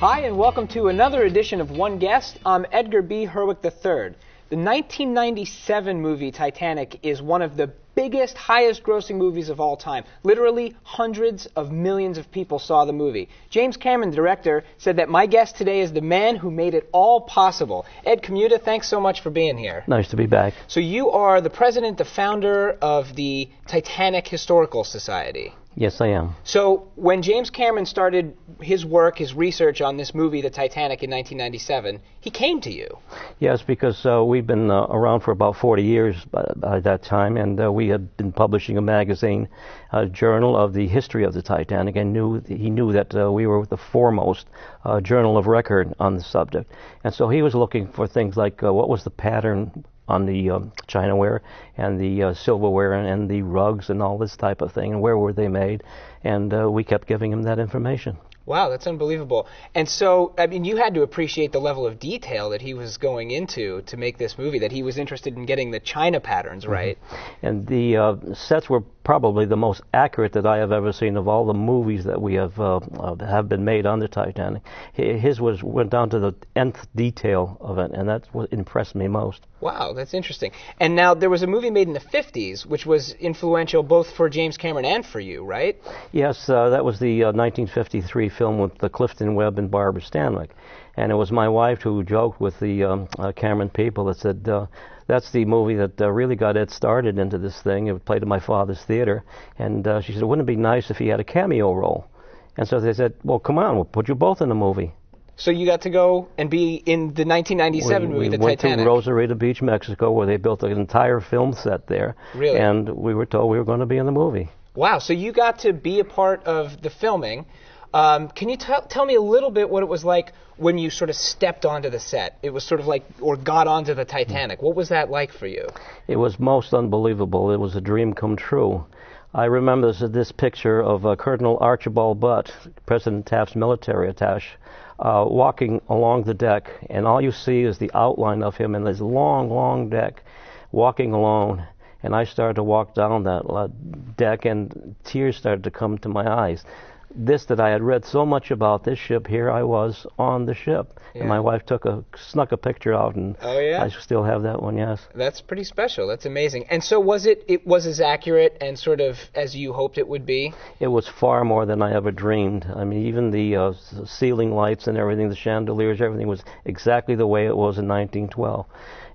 Hi, and welcome to another edition of One Guest. I'm Edgar B. Herwick III. The 1997 movie Titanic is one of the biggest, highest grossing movies of all time. Literally hundreds of millions of people saw the movie. James Cameron, the director, said that my guest today is the man who made it all possible. Ed Kamuda, thanks so much for being here. Nice to be back. So you are the president, the founder of the Titanic Historical Society. Yes, I am. So when James Cameron started his work, his research on this movie, The Titanic, in 1997, he came to you. Yes, because uh, we've been uh, around for about 40 years by, by that time, and uh, we had been publishing a magazine, a journal of the history of the Titanic, and knew he knew that uh, we were the foremost uh, journal of record on the subject. And so he was looking for things like uh, what was the pattern on the um, chinaware and the uh, silverware and, and, the rugs and all this type of thing, and where were they made? And uh, we kept giving him that information. Wow, that's unbelievable. And so, I mean, you had to appreciate the level of detail that he was going into to make this movie, that he was interested in getting the China patterns mm-hmm. right. Mm-hmm. And the uh, sets were probably the most accurate that I have ever seen of all the movies that we have uh, uh, have been made on the Titanic. His was went down to the nth detail of it, and that's what impressed me most. Wow, that's interesting. And now there was a movie made in the 50s, which was influential both for James Cameron and for you, right? Yes, uh, that was the 1953 uh, film with the Clifton Webb and Barbara Stanwyck. And it was my wife who joked with the um, uh, Cameron people that said, uh, that's the movie that uh, really got Ed started into this thing. It played at my father's theater. And uh, she said, wouldn't it be nice if he had a cameo role? And so they said, well, come on, we'll put you both in the movie. So you got to go and be in the 1997 we, movie, we The went Titanic. to Rosarito Beach, Mexico, where they built an entire film set there. Really? And we were told we were going to be in the movie. Wow. So you got to be a part of the filming. Um, can you t- tell me a little bit what it was like when you sort of stepped onto the set? It was sort of like, or got onto the Titanic. What was that like for you? It was most unbelievable. It was a dream come true. I remember this, this picture of uh, Colonel Archibald Butt, President Taft's military attache, uh, walking along the deck, and all you see is the outline of him in this long, long deck, walking alone. And I started to walk down that uh, deck, and tears started to come to my eyes this that I had read so much about this ship. Here I was on the ship, yeah. and my wife took a snuck a picture out, and oh, yeah? I still have that one. Yes, that's pretty special. That's amazing. And so was it? It was as accurate and sort of as you hoped it would be. It was far more than I ever dreamed. I mean, even the uh, ceiling lights and everything, the chandeliers, everything was exactly the way it was in 1912.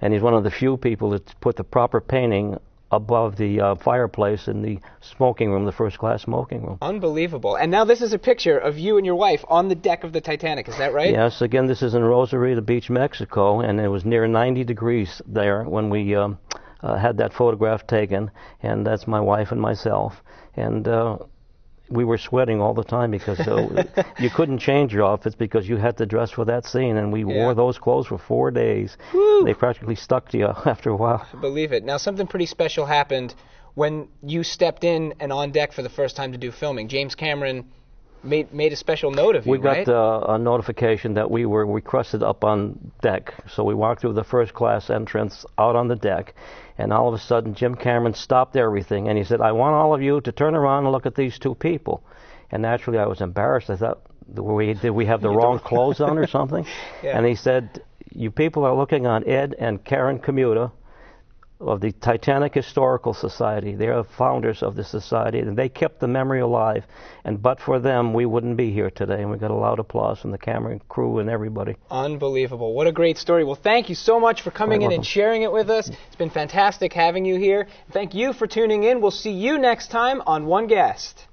And he's one of the few people that put the proper painting above the uh, fireplace in the smoking room, the first class smoking room. Unbelievable. And now this is a picture of you and your wife on the deck of the Titanic, is that right? Yes, again, this is in Rosarito Beach, Mexico, and it was near 90 degrees there when we um, uh, had that photograph taken, and that's my wife and myself. And uh, we were sweating all the time because uh, you couldn't change your outfits because you had to dress for that scene, and we yeah. wore those clothes for four days. Woo. They practically stuck to you after a while. Believe it. Now, something pretty special happened when you stepped in and on deck for the first time to do filming. James Cameron made made a special note of you, we got right? uh, a notification that we were requested up on deck. So we walked through the first class entrance out on the deck, and all of a sudden Jim Cameron stopped everything and he said, "I want all of you to turn around and look at these two people." And naturally, I was embarrassed. I thought, we, did we have the wrong clothes on or something? yeah. And he said, "You people are looking on Ed and Karen Kamuda." Of the Titanic Historical Society. They are founders of the society, and they kept the memory alive. And but for them, we wouldn't be here today. And we got a loud applause from the camera crew and everybody. Unbelievable! What a great story. Well, thank you so much for coming in and sharing it with us. It's been fantastic having you here. Thank you for tuning in. We'll see you next time on One Guest.